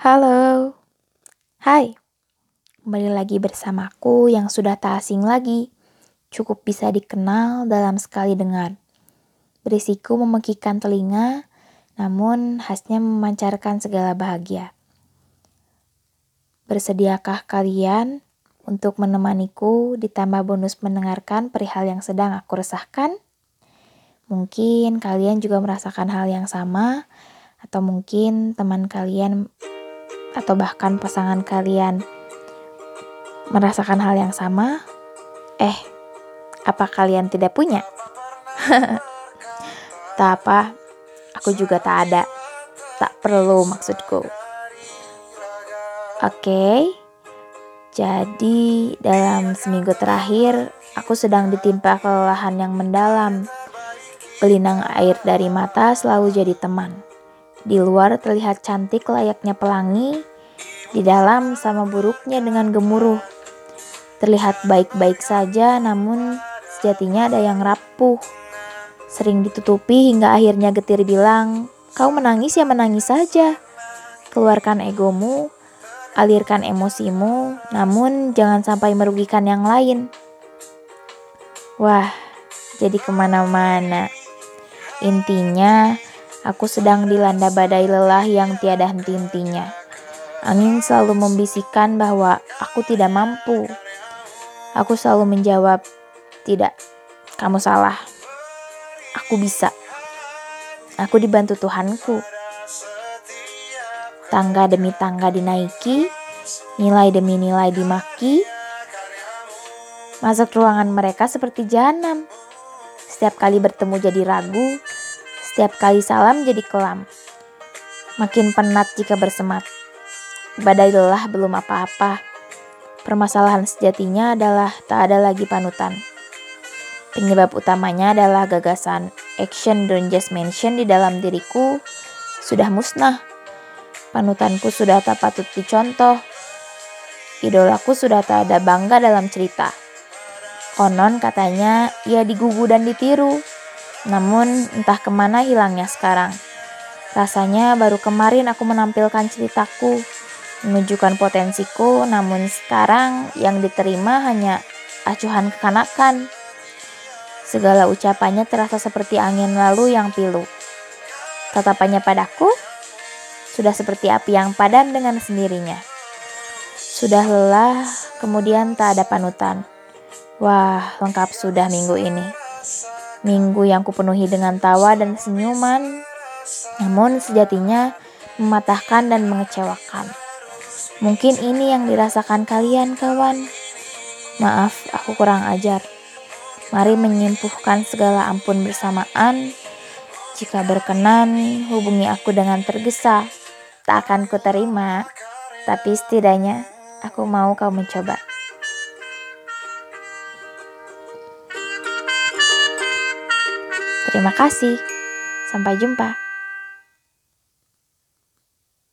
Halo, hai, kembali lagi bersamaku yang sudah tak asing lagi, cukup bisa dikenal dalam sekali dengar. Berisiku memekikan telinga, namun khasnya memancarkan segala bahagia. Bersediakah kalian untuk menemaniku ditambah bonus mendengarkan perihal yang sedang aku resahkan? Mungkin kalian juga merasakan hal yang sama, atau mungkin teman kalian atau bahkan pasangan kalian merasakan hal yang sama, eh, apa kalian tidak punya? tak apa, aku juga tak ada. Tak perlu maksudku. Oke, jadi dalam seminggu terakhir aku sedang ditimpa kelelahan yang mendalam. Gelinang air dari mata selalu jadi teman. Di luar terlihat cantik layaknya pelangi, di dalam sama buruknya dengan gemuruh. Terlihat baik-baik saja, namun sejatinya ada yang rapuh. Sering ditutupi hingga akhirnya getir bilang, kau menangis ya menangis saja. Keluarkan egomu, alirkan emosimu, namun jangan sampai merugikan yang lain. Wah, jadi ke mana-mana. Intinya, Aku sedang dilanda badai lelah yang tiada henti-hentinya. Angin selalu membisikkan bahwa aku tidak mampu. Aku selalu menjawab, "Tidak, kamu salah. Aku bisa. Aku dibantu Tuhanku." Tangga demi tangga dinaiki, nilai demi nilai dimaki. Masuk ruangan mereka seperti jahanam. Setiap kali bertemu jadi ragu, setiap kali salam jadi kelam. Makin penat jika bersemat. Badai lelah belum apa-apa. Permasalahan sejatinya adalah tak ada lagi panutan. Penyebab utamanya adalah gagasan action don't just mention di dalam diriku sudah musnah. Panutanku sudah tak patut dicontoh. Idolaku sudah tak ada bangga dalam cerita. Konon katanya ia digugu dan ditiru. Namun entah ke mana hilangnya sekarang. Rasanya baru kemarin aku menampilkan ceritaku, menunjukkan potensiku, namun sekarang yang diterima hanya acuhan kekanakan. Segala ucapannya terasa seperti angin lalu yang pilu. Tatapannya padaku sudah seperti api yang padam dengan sendirinya. Sudah lelah, kemudian tak ada panutan. Wah, lengkap sudah minggu ini. Minggu yang kupenuhi dengan tawa dan senyuman, namun sejatinya mematahkan dan mengecewakan. Mungkin ini yang dirasakan kalian, kawan. Maaf, aku kurang ajar. Mari menyempuhkan segala ampun bersamaan. Jika berkenan, hubungi aku dengan tergesa. Tak akan kuterima, tapi setidaknya aku mau kau mencoba. Terima kasih. Sampai jumpa.